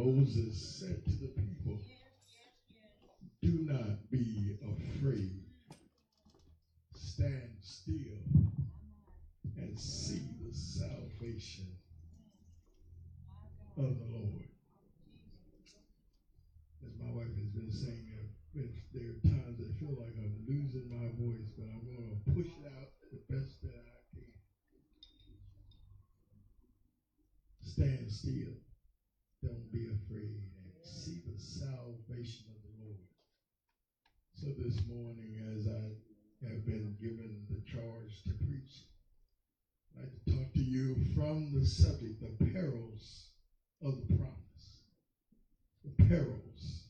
Moses said to the people, Do not be afraid. Stand still and see the salvation of the Lord. As my wife has been saying, if there are times I feel like I'm losing my voice, but I'm going to push it out the best that I can. Stand still. Don't be afraid and see the salvation of the Lord. So this morning, as I have been given the charge to preach, I'd like to talk to you from the subject, the perils of the promise. The perils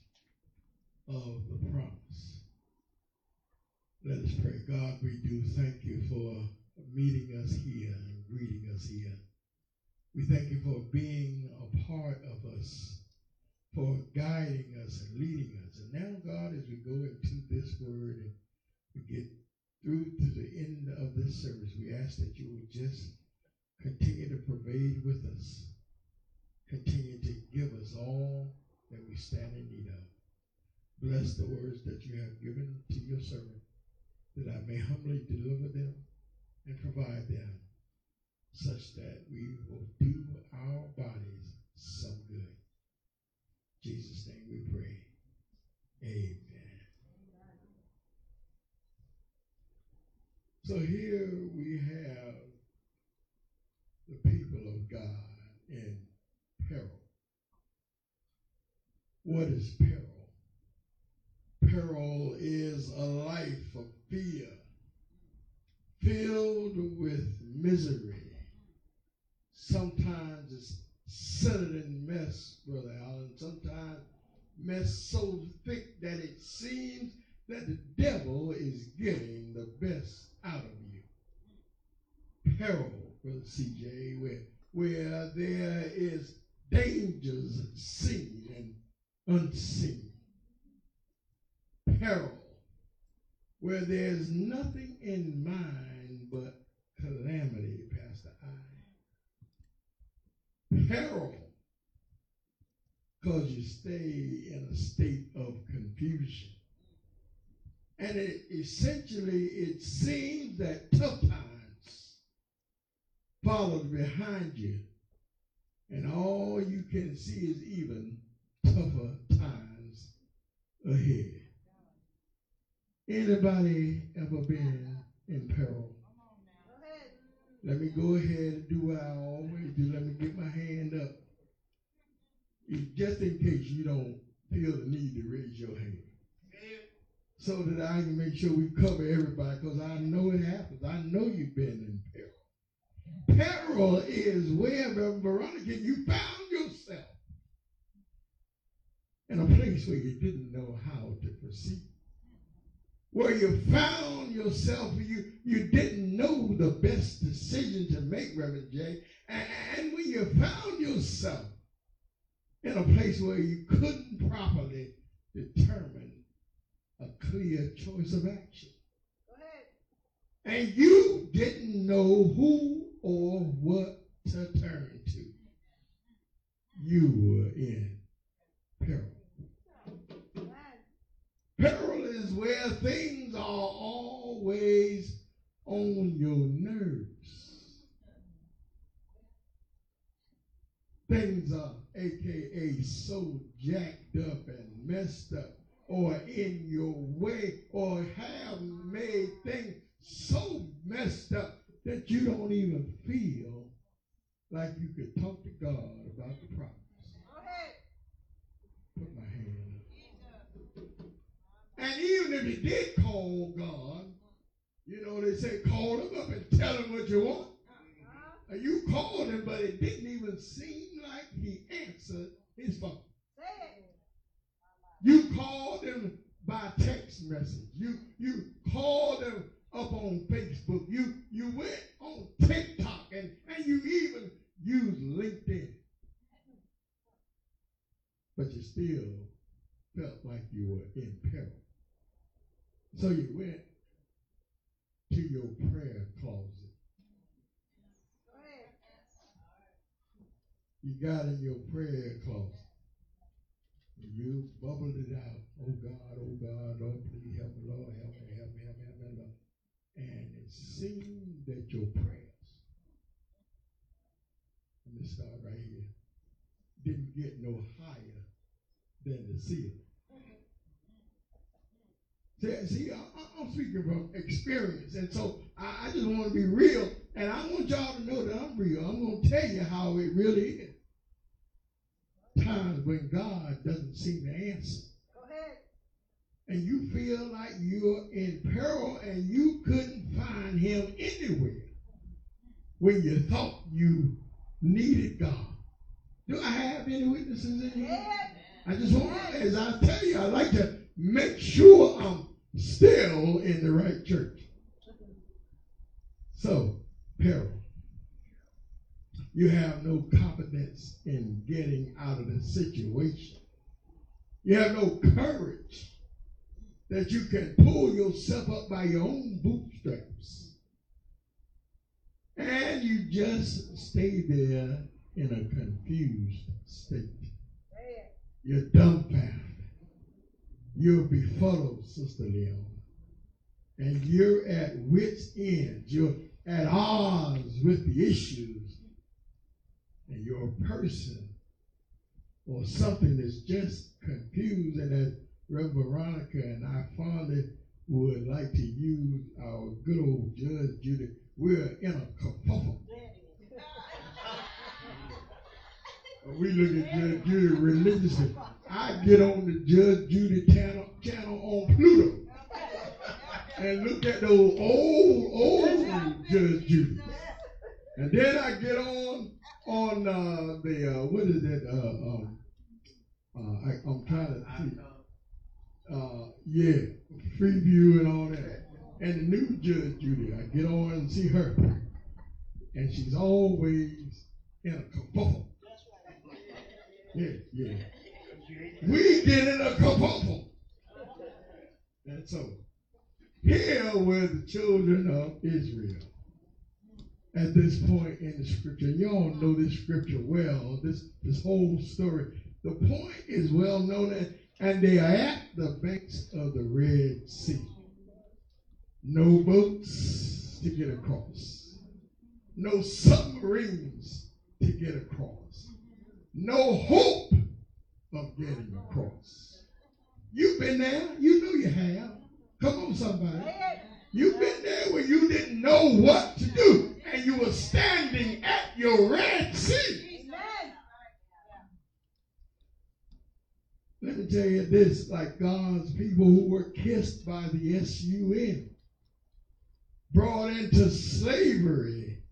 of the promise. Let us pray. God, we do thank you for meeting us here and greeting us here. We thank you for being a part of us, for guiding us and leading us. And now, God, as we go into this word and we get through to the end of this service, we ask that you will just continue to pervade with us, continue to give us all that we stand in need of. Bless the words that you have given to your servant, that I may humbly deliver them and provide them, such that we will do our bodies some good. In Jesus' name we pray. Amen. So here we have the people of God in peril. What is peril? peril is a life of fear filled with misery. Sometimes it's centered in mess, Brother Allen. Sometimes mess so thick that it seems that the devil is getting the best out of you. Peril, Brother CJ, where, where there is dangers seen unseen peril where there's nothing in mind but calamity, Pastor I. Peril because you stay in a state of confusion. And it, essentially, it seems that tough times follow behind you, and all you can see is even tougher times ahead. Anybody ever been in peril? Let me go ahead and do what I always do. Let me get my hand up. Just in case you don't feel the need to raise your hand. So that I can make sure we cover everybody because I know it happens. I know you've been in peril. Peril is where, Veronica, you found in a place where you didn't know how to proceed where you found yourself, you, you didn't know the best decision to make, Reverend J. And, and when you found yourself in a place where you couldn't properly determine a clear choice of action. And you didn't know who or what to turn to. You were in peril. Peril is where things are always on your nerves. Things are, aka, so jacked up and messed up, or in your way, or have made things so messed up that you don't even feel like you could talk to God about the promise. Put my hand up. And even if he did call God, you know, they say call him up and tell him what you want. Uh-huh. You called him, but it didn't even seem like he answered his phone. You called him by text message. You you called him up on Facebook. You you went on TikTok and, and you even used LinkedIn. But you still felt like you were in peril. So you went to your prayer closet. You got in your prayer closet. You bubbled it out. Oh God, oh God, Lord, please help me, Lord, help me, help me, help me, help me, Lord. And it seemed that your prayers, let me start right here, didn't get no higher than the ceiling. See, see I, am speaking from experience, and so I, I just want to be real, and I want y'all to know that I'm real. I'm going to tell you how it really is times when God doesn't seem to answer. Go ahead. And you feel like you're in peril and you couldn't find him anywhere when you thought you needed God. Do I have any witnesses in here? I just want, as I tell you, I like to make sure I'm still in the right church. So, peril you have no confidence in getting out of the situation. You have no courage that you can pull yourself up by your own bootstraps. And you just stay there in a confused state. You're dumbfounded. You're befuddled, Sister Leon. And you're at wit's end. You're at odds with the issues and you're a person or something that's just confused and as Reverend Veronica and I fondly would like to use our good old Judge Judy, we're in a kerfuffle. we look at Judge Judy religiously. I get on the Judge Judy channel, channel on Pluto and look at those old, old Judge Judy. And then I get on on uh, the uh, what is it? Uh, um, uh, I, am trying to see. Uh, yeah, Freevee and all that. And the new Judge Judy, I get on and see her, and she's always in a kerfuffle. Yeah, yeah. We get in a kerfuffle. And so, here were the children of Israel at this point in the scripture. You all know this scripture well, this, this whole story. The point is well known, and, and they are at the banks of the Red Sea. No boats to get across, no submarines to get across, no hope of getting across. You've been there, you know you have. Come on, somebody. You've been there where you didn't know what to do and you were standing at your Red Sea. Let me tell you this like God's people who were kissed by the SUN, brought into slavery,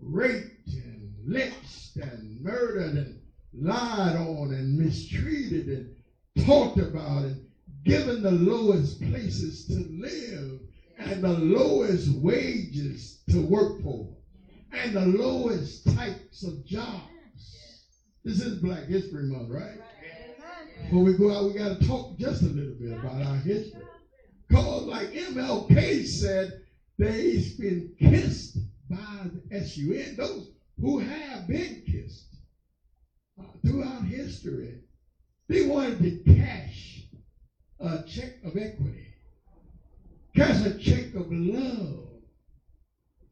raped and lynched and murdered and lied on and mistreated and talked about and given the lowest places to live and the lowest wages to work for and the lowest types of jobs. This is Black History Month, right? Before we go out, we got to talk just a little bit about our history. Because, like MLK said, they've been kissed by the SUN, those who have been kissed throughout history. They wanted to cash a check of equity cash a check of love.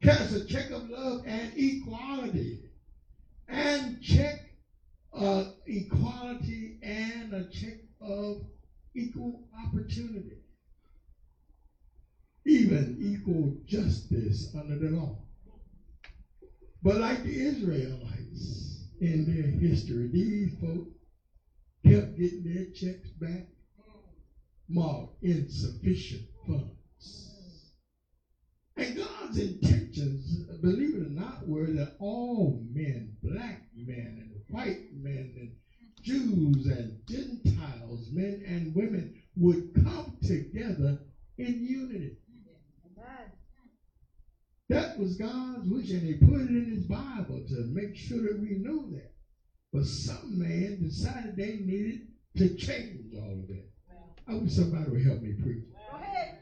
cash a check of love and equality. And check uh, equality and a check of equal opportunity. Even equal justice under the law. But like the Israelites in their history, these folks kept getting their checks back marked insufficient funds. And God's intentions, believe it or not, were that all men, black men and white men and Jews and Gentiles, men and women, would come together in unity. That was God's wish, and He put it in His Bible to make sure that we know that. But some man decided they needed to change all of that. I wish somebody would help me preach. Go ahead.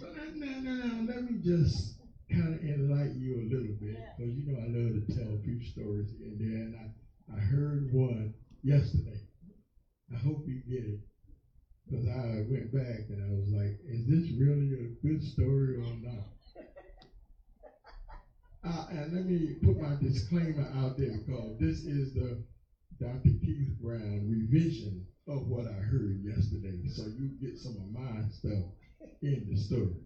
So, now, now, now, let me just kind of enlighten you a little bit, because you know I love to tell a few stories in there, and I I heard one yesterday. I hope you get it. Because I went back and I was like, is this really a good story or not? Uh, and let me put my disclaimer out there because this is the Dr. Keith Brown revision of what I heard yesterday. So you get some of my stuff in the story.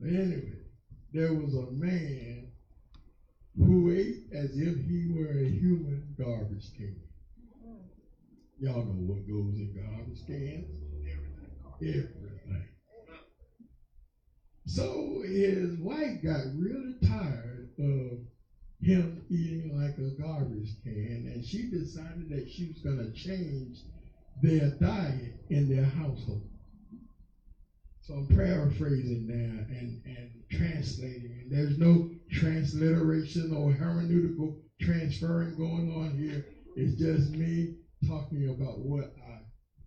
But anyway, there was a man who ate as if he were a human garbage can. Y'all know what goes in garbage cans? Everything. So his wife got really tired of him eating like a garbage can, and she decided that she was going to change their diet in their household. So I'm paraphrasing now and, and translating, and there's no transliteration or hermeneutical transferring going on here. It's just me talking about what I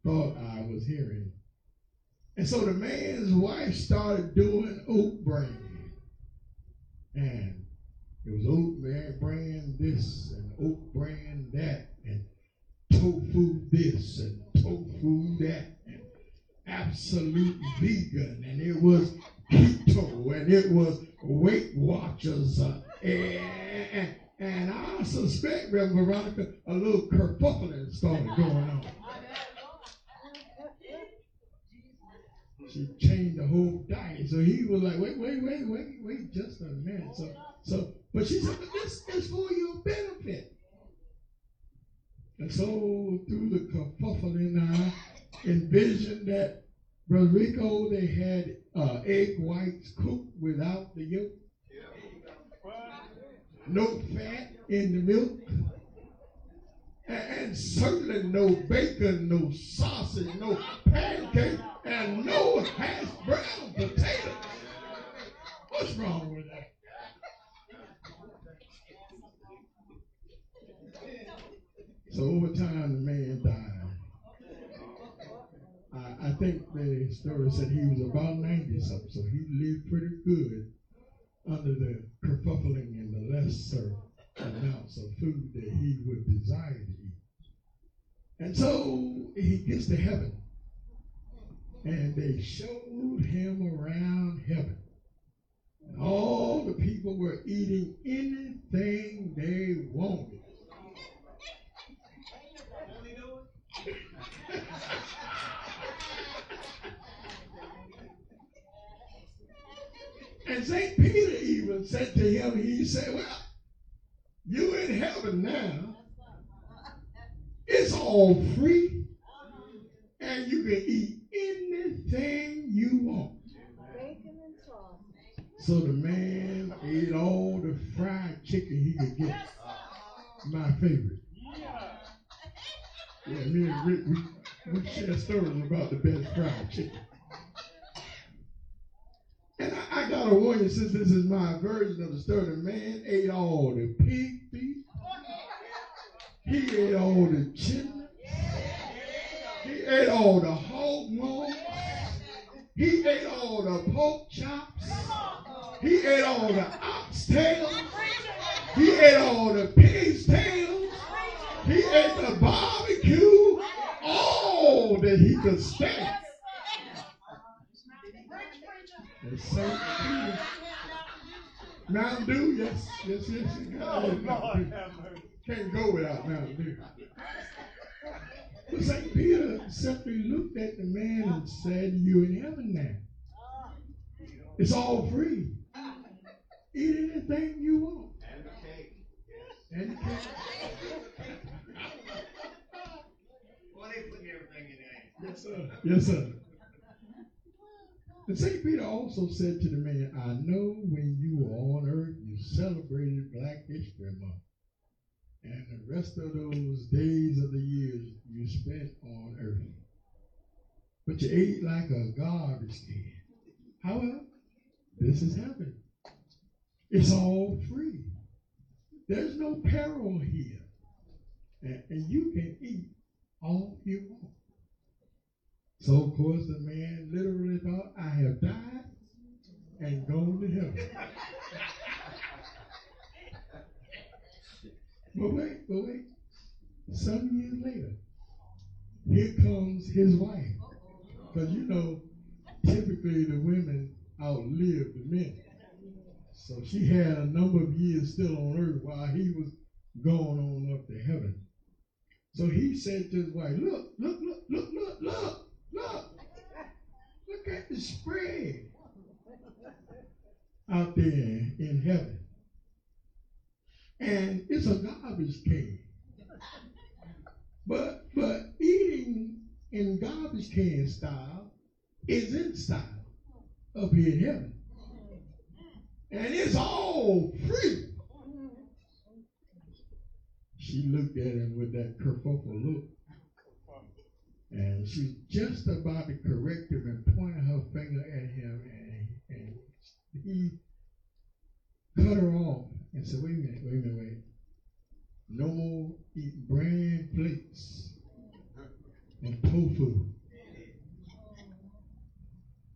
thought I was hearing. And so the man's wife started doing oat bran. And it was oat bran this and oat bran that and tofu this and tofu that and absolute vegan and it was keto and it was Weight Watchers uh, and, and I suspect, Reverend Veronica, a little kerfuffling started going on. She changed the whole diet. So he was like, wait, wait, wait, wait, wait, just a minute. So, so, but she said, but this is for your benefit. And so through the kerfuffling, I envisioned that Brother Rico, they had uh, egg whites cooked without the yolk no fat in the milk, and certainly no bacon, no sausage, no pancake, and no hash brown potatoes. What's wrong with that? So over time, the man died. I, I think the story said he was about 90 something, so he lived pretty good under the kerfuffling and the lesser amounts of food that he would desire to eat. And so he gets to heaven. And they showed him around heaven. And all the people were eating anything they wanted. And St. Peter even said to him, he said, Well, you in heaven now. It's all free. And you can eat anything you want. So the man ate all the fried chicken he could get. My favorite. Yeah, me and Rick, we, we share stories about the best fried chicken. And I, I gotta warn you, since this is my version of the story, man ate all the pig feet. He ate all the chitlins. He ate all the hog maws. He ate all the pork chops. He ate all the oxtails. He ate all the pig's tails. He ate the barbecue. All that he could stand. And St. Peter. Mountain Dew, yes, yes, yes. You got it. Oh, Can't go without Mountain Dew. But St. Peter simply looked at the man and said, You're in heaven now. It's all free. Eat anything you want. And the cake. And the cake. Well, they put everything in there. Yes, sir. Yes, sir. And St. Peter also said to the man, I know when you were on earth, you celebrated Black History Month. And the rest of those days of the years you spent on earth. But you ate like a garbage can. However, this is heaven. It's all free. There's no peril here. And, and you can eat all you want. So, of course, the man literally thought, I have died and gone to heaven. But wait, but wait. Some years later, here comes his wife. Because you know, typically the women outlive the men. So she had a number of years still on earth while he was going on up to heaven. So he said to his wife, Look, look, look, look, look, look, look. Look at the spread out there in heaven. And it's a garbage can. But but eating in garbage can style is in style up here in heaven. And it's all free. She looked at him with that kerfuffle look. And she's just about to correct him and pointed her finger at him. And, and he cut her off and said, wait a minute, wait a minute, wait. No more eating brand plates and tofu.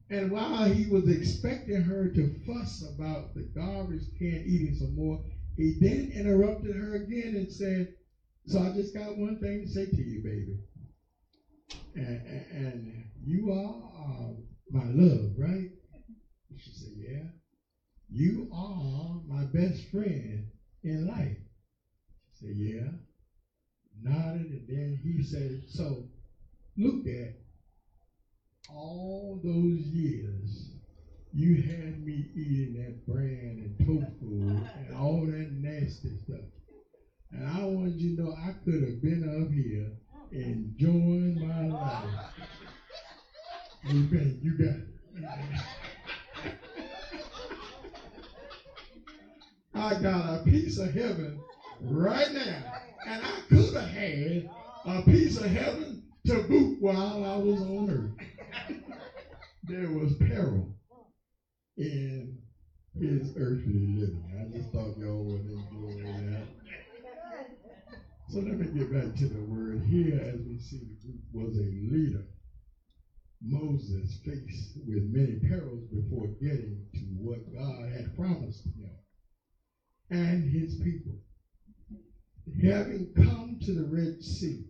And while he was expecting her to fuss about the garbage can eating some more, he then interrupted her again and said, So I just got one thing to say to you, baby. And, and, you are uh, my love, right? She said, Yeah. You are my best friend in life. She said, Yeah. Nodded, and then he said, So look at all those years you had me eating that bran and tofu and all that nasty stuff. And I wanted you to know I could have been up here enjoying my life. You bet, you got. I got a piece of heaven right now. And I could have had a piece of heaven to boot while I was on earth. there was peril in his earthly living. I just thought y'all would enjoy that. So let me get back to the word here as we see the group was a leader. Moses faced with many perils before getting to what God had promised him and his people. Having come to the Red Sea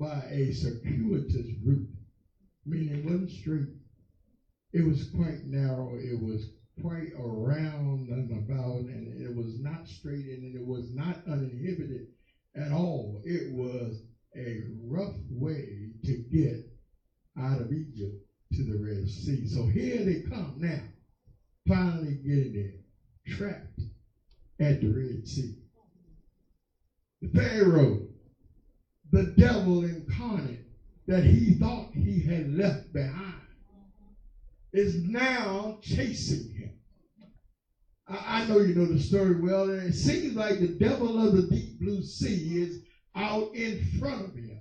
by a circuitous route, meaning wasn't straight, it was quite narrow, it was quite around and about, and it was not straight and it was not uninhibited at all. It was a rough way to get out of Egypt to the Red Sea. So here they come now, finally getting there, trapped at the Red Sea. The Pharaoh, the devil incarnate that he thought he had left behind, is now chasing him. I, know you know the story well, and it seems like the devil of the deep blue sea is out in front of him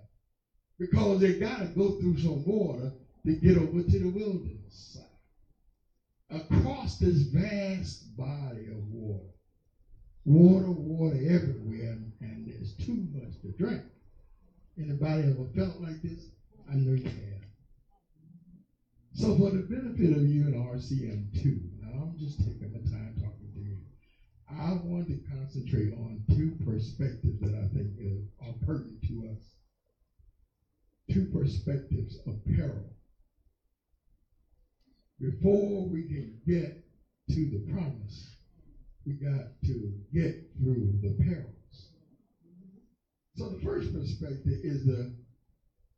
because they got to go through some water to get over to the wilderness side. Across this vast body of water, water, water everywhere, and there's too much to drink. Anybody ever felt like this? I know you have. So for the benefit of you in RCM2, now I'm just taking the time to you. I want to concentrate on two perspectives that I think are pertinent to us. Two perspectives of peril. Before we can get to the promise, we got to get through the perils. So the first perspective is the,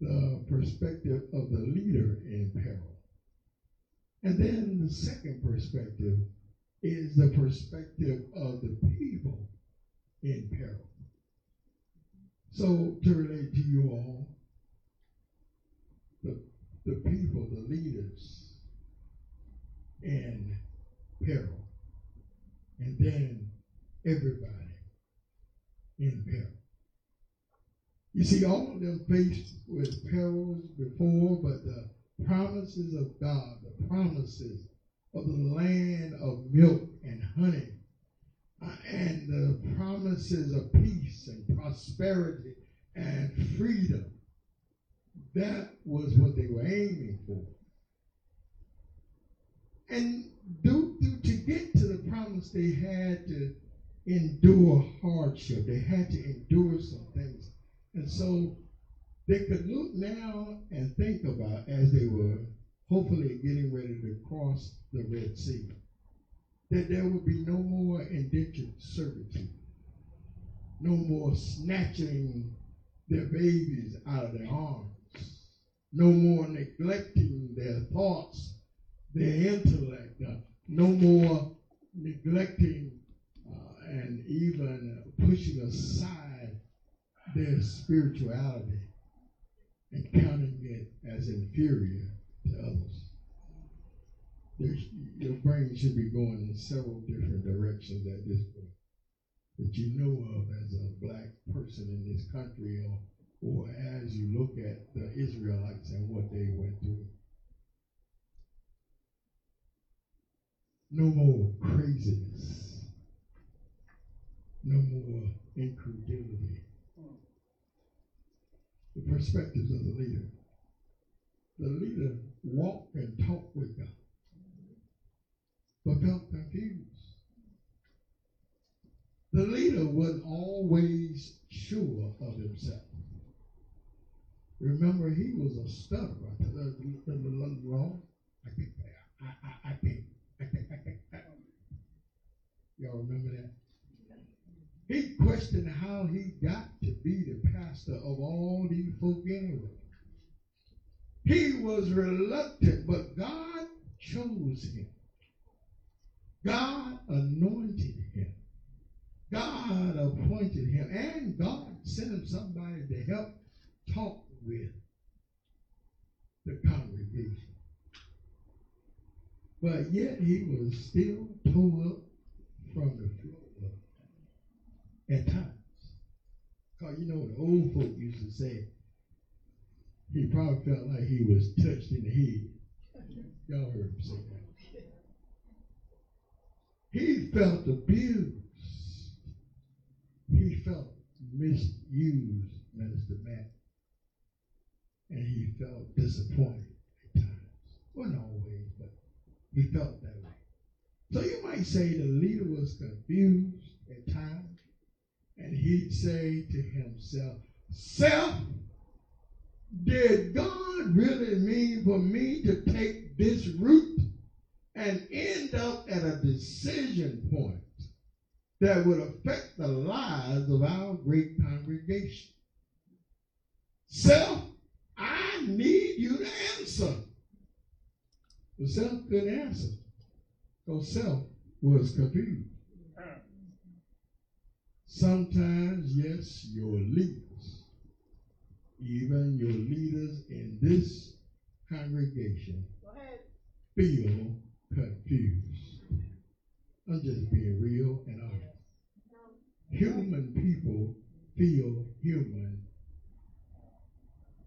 the perspective of the leader in peril. And then the second perspective is the perspective of the people in peril. So to relate to you all, the, the people, the leaders in peril, and then everybody in peril. You see, all of them faced with perils before, but the promises of God, the promises of the land of milk and honey, uh, and the promises of peace and prosperity and freedom. That was what they were aiming for. And do, do, to get to the promise, they had to endure hardship. They had to endure some things. And so they could look now and think about as they were hopefully getting ready to cross the Red Sea. That there would be no more indentured servitude, no more snatching their babies out of their arms, no more neglecting their thoughts, their intellect, uh, no more neglecting uh, and even pushing aside their spirituality and counting it as inferior others. Your brain should be going in several different directions at this point that you know of as a black person in this country or, or as you look at the Israelites and what they went through. No more craziness. No more incredulity. The perspectives of the leader. The leader walked and talked with God, but felt confused. The leader was always sure of himself. Remember, he was a stutterer. The, the, the Lord, I think I, I, I think Y'all remember that? He questioned how he got to be the pastor of all these folk anyway. He was reluctant, but God chose him. God anointed him. God appointed him. And God sent him somebody to help talk with the congregation. But yet he was still tore up from the floor at times. Because you know, the old folk used to say, he probably felt like he was touched in the head. Y'all heard him say that. He felt abused. He felt misused, Minister Matt. And he felt disappointed at times. Well, not always, but he felt that way. So you might say the leader was confused at times, and he'd say to himself, Self, did God really mean for me to take this route and end up at a decision point that would affect the lives of our great congregation? Self, I need you to answer. The self couldn't answer. So self was confused. Mm. Sometimes, yes, your leaders, even your leaders in this congregation, feel confused. I'm just being real and honest. Human people feel human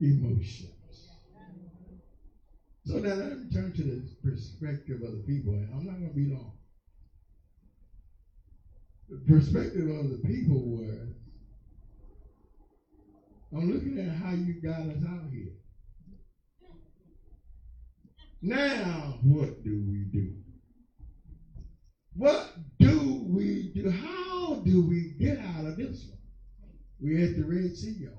emotions. So now let me turn to the perspective of the people, and I'm not going to be long. The perspective of the people was, Oh, I'm looking at how you got us out here. Now, what do we do? What do we do? How do we get out of this one? We're at the Red Sea, y'all.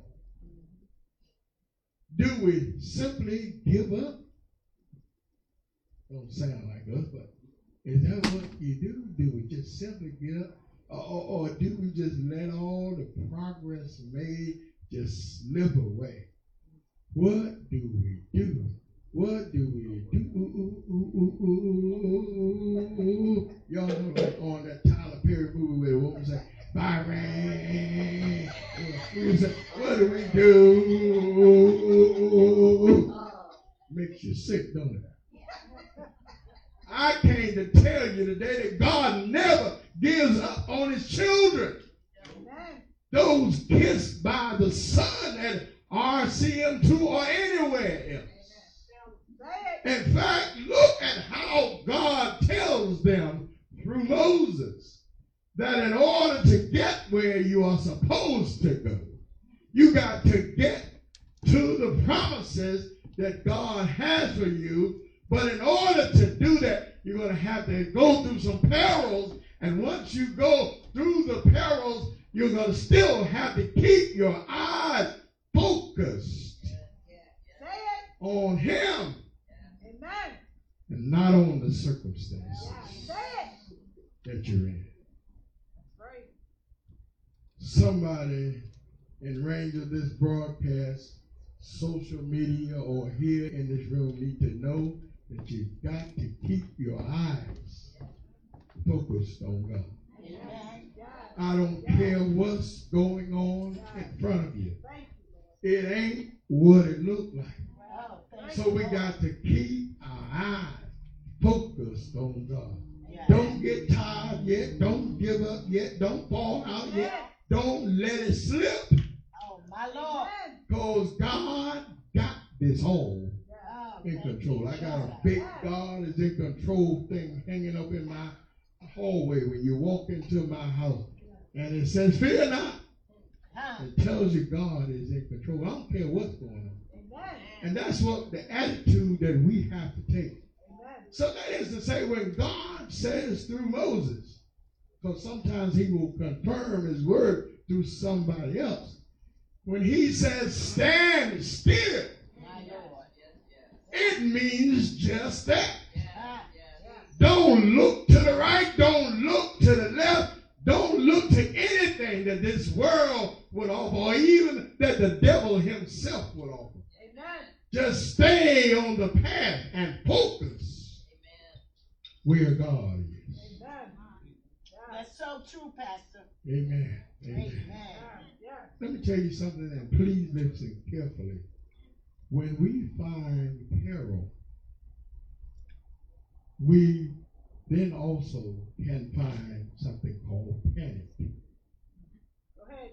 Do we simply give up? Don't sound like us, but is that what you do? Do we just simply give up? Or, or, or do we just let all the progress made just slip away? What do we do? What do we do? Y'all know like on that Tyler Perry movie where the woman say, Byron. What do we do? Makes you sick, don't it? I came to tell you today that God never gives up on his children. Those kissed by the sun at RCM2 or anywhere else. In fact, look at how God tells them through Moses that in order to get where you are supposed to go, you got to get to the promises that God has for you but in order to do that, you're going to have to go through some perils And once you go through the perils, you're going to still have to keep your eyes focused on Him and not on the circumstances that you're in. Somebody in range of this broadcast, social media, or here in this room need to know that you've got to keep your eyes focused on God. Amen. I don't care what's going on in front of you. It ain't what it looked like. So we got to keep our eyes focused on God. Don't get tired yet. Don't give up yet. Don't fall out yet. Don't let it slip. Oh, my Lord. Because God got this all in control. I got a big God is in control thing hanging up in my hallway when you walk into my house. And it says, Fear not. It tells you God is in control. I don't care what's going on. And that's what the attitude that we have to take. So that is to say, when God says through Moses, because sometimes he will confirm his word through somebody else. When he says, stand still, it means just that. Don't look to the right, don't look to the left, don't look to anything that this world would offer, or even that the devil himself would offer. Amen. Just stay on the path and focus where God is. Amen. That's so true, Pastor. Amen. Amen. Amen. Yeah. Yeah. Let me tell you something, and please listen carefully. When we find peril, we then also can find something called panic. Go ahead.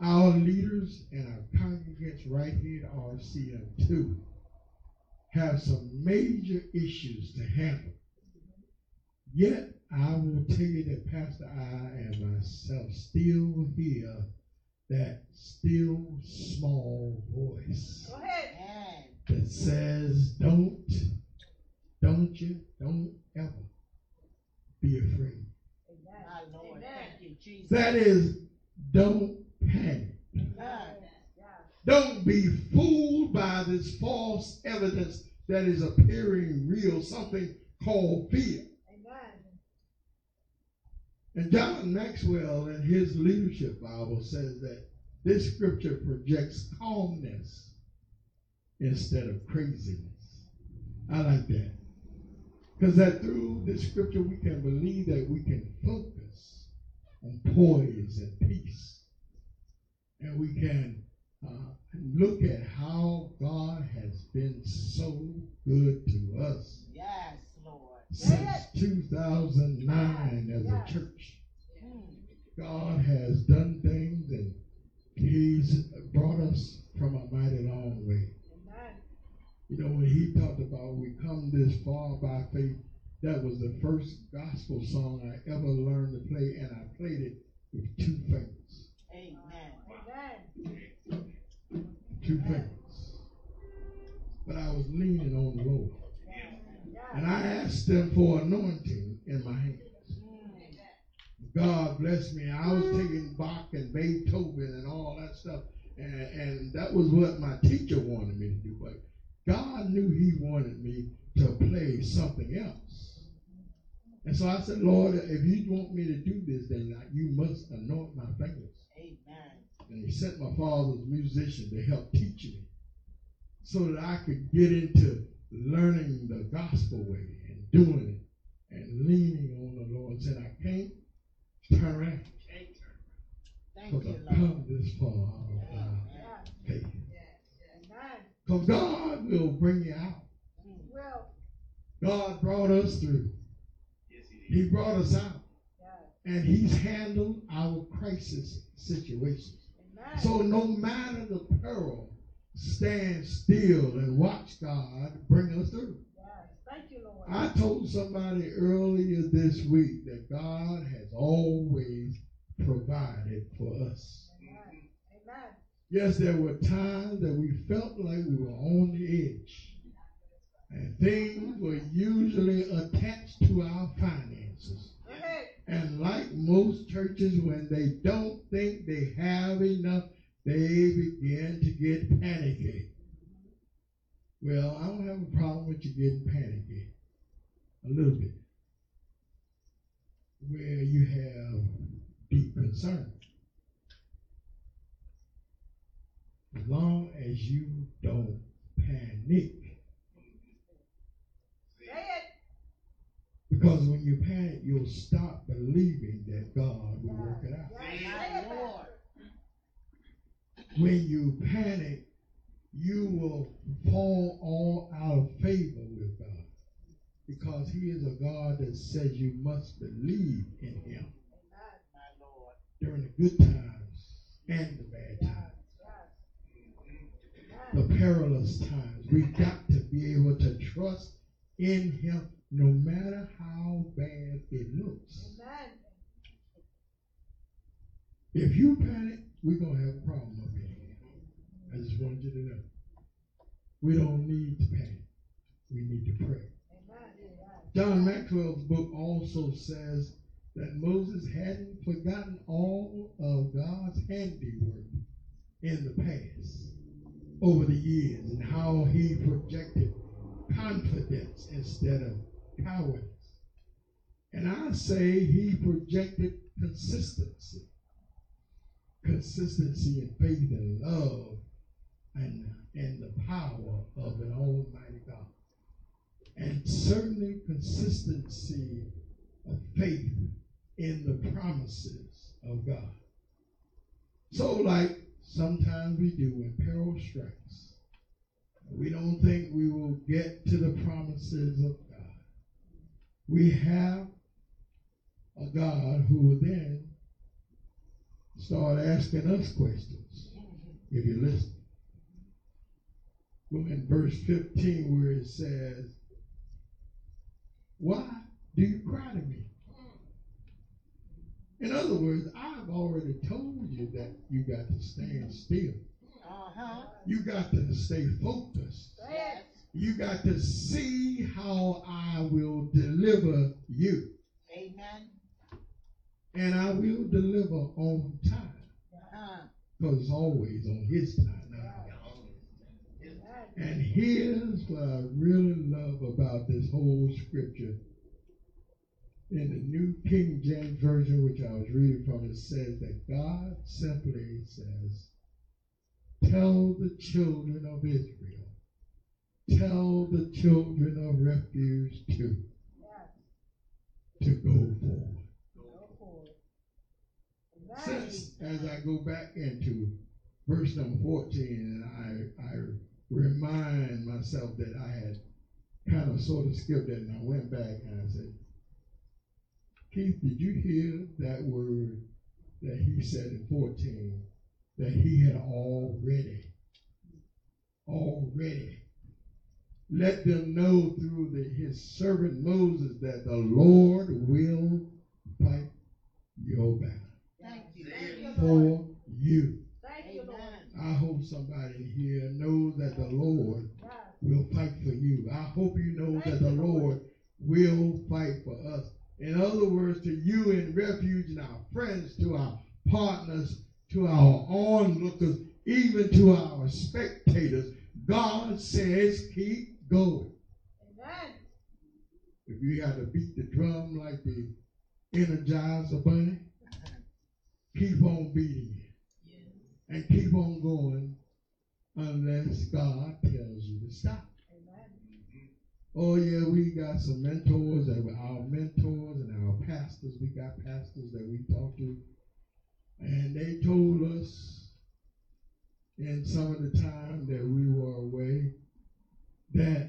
Our leaders and our congregants right here at RCM2 have some major issues to handle. Yet, I will tell you that Pastor I and myself still hear that still small voice Go ahead. That says, Don't, don't you, don't ever be afraid. Amen. Amen. Thank you, Jesus. That is, don't panic. Don't be fooled by this false evidence that is appearing real, something called fear. Amen. And John Maxwell in his leadership Bible says that this scripture projects calmness instead of craziness. I like that. Because that through this scripture we can believe that we can focus on poise and peace. And we can uh, look at how God has been so good to us yes, Lord. since 2009 as a church. Mm. God has done things and He's brought us from a mighty long way. You know, when He talked about we come this far by faith, that was the first gospel song I ever learned to play, and I played it with two fingers. Amen. Amen. Two fingers. But I was leaning on the Lord. And I asked them for anointing in my hands. God bless me. I was taking Bach and Beethoven and all that stuff. And, and that was what my teacher wanted me to do. But God knew He wanted me to play something else. And so I said, Lord, if you want me to do this, then you must anoint my fingers. Amen. And He sent my father's musician to help teach me so that I could get into learning the gospel way and doing it and leaning on the Lord. Said, I can't turn around. Thank Because you, I've Lord. come this far by. Yeah. faith. Amen. Because God will bring you out. Well. God brought us through. Yes, he did. He brought us out. Yeah. And He's handled our crisis situations. Amen. So no matter the peril, stand still and watch God bring us through. Yes. Thank you, Lord. I told somebody earlier this week that God has always provided for us. Yes, there were times that we felt like we were on the edge. And things were usually attached to our finances. And like most churches, when they don't think they have enough, they begin to get panicky. Well, I don't have a problem with you getting panicky. A little bit. Where you have deep concern. As long as you don't panic. Say it. Because when you panic, you'll stop believing that God will work it out. Yes, say it, Lord. When you panic, you will fall all out of favor with God. Because He is a God that says you must believe in Him Amen. My Lord. during the good times and the bad times. The perilous times. We've got to be able to trust in Him no matter how bad it looks. Amen. If you panic, we're going to have a problem up here. I just wanted you to know. We don't need to panic. We need to pray. John Maxwell's book also says that Moses hadn't forgotten all of God's handiwork in the past over the years and how he projected confidence instead of cowardice. And I say he projected consistency. Consistency in faith and love and, and the power of an almighty God and certainly consistency of faith in the promises of God. So, like sometimes we do when peril strikes, we don't think we will get to the promises of God. We have a God who will then start asking us questions, if you listen. Well, in verse 15, where it says, why do you cry to me? In other words, I've already told you that you got to stand still. Uh-huh. You got to stay focused. It. You got to see how I will deliver you. Amen. And I will deliver on time. Uh-huh. Because it's always on his time. not ours. Amen. And here's what I really love about this whole scripture. In the New King James Version, which I was reading from, it says that God simply says, Tell the children of Israel, tell the children of refuge to, to go forward. Since, as I go back into verse number 14, and I, I remind myself that I had kind of sort of skipped it, and I went back and I said, Keith, did you hear that word that he said in 14 that he had already, already let them know through the, his servant Moses that the Lord will fight your battle Thank you. Thank you, Lord. for you. Thank you, Lord. I hope somebody here knows that the Lord will fight for you. I hope you know that the Lord will fight for us. In other words, to you in refuge and our friends, to our partners, to our onlookers, even to our spectators, God says, keep going. Amen. If you had to beat the drum like the Energizer Bunny, keep on beating it. And keep on going unless God tells you to stop. Oh yeah, we got some mentors that were our mentors and our pastors. We got pastors that we talked to, and they told us in some of the time that we were away that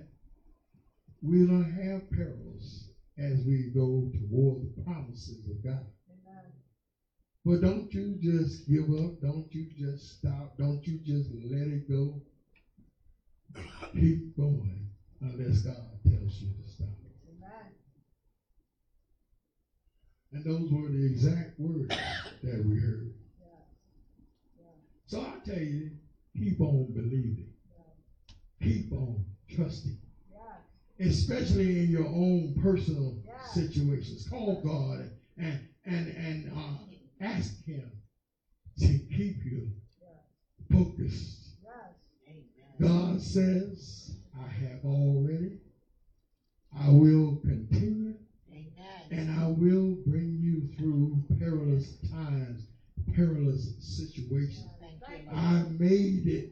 we're gonna have perils as we go toward the promises of God. Amen. But don't you just give up. Don't you just stop. Don't you just let it go. Keep going unless God tells you to stop. Amen. And those were the exact words that we heard. Yeah. So I tell you, keep on believing. Keep on trusting. Especially in your own personal situations. Call God and, and and uh, ask Him to keep you focused. God says, "I have already. I will continue, Amen. and I will bring you through perilous times, perilous situations. Thank you, Lord. I made it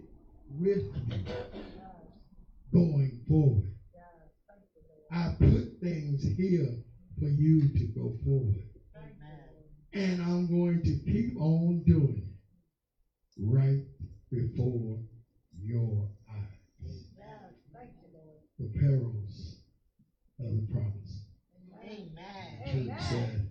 with you going forward. I put things here for you to go forward. And I'm going to keep on doing it right before your the perils of the promise. Amen. Said,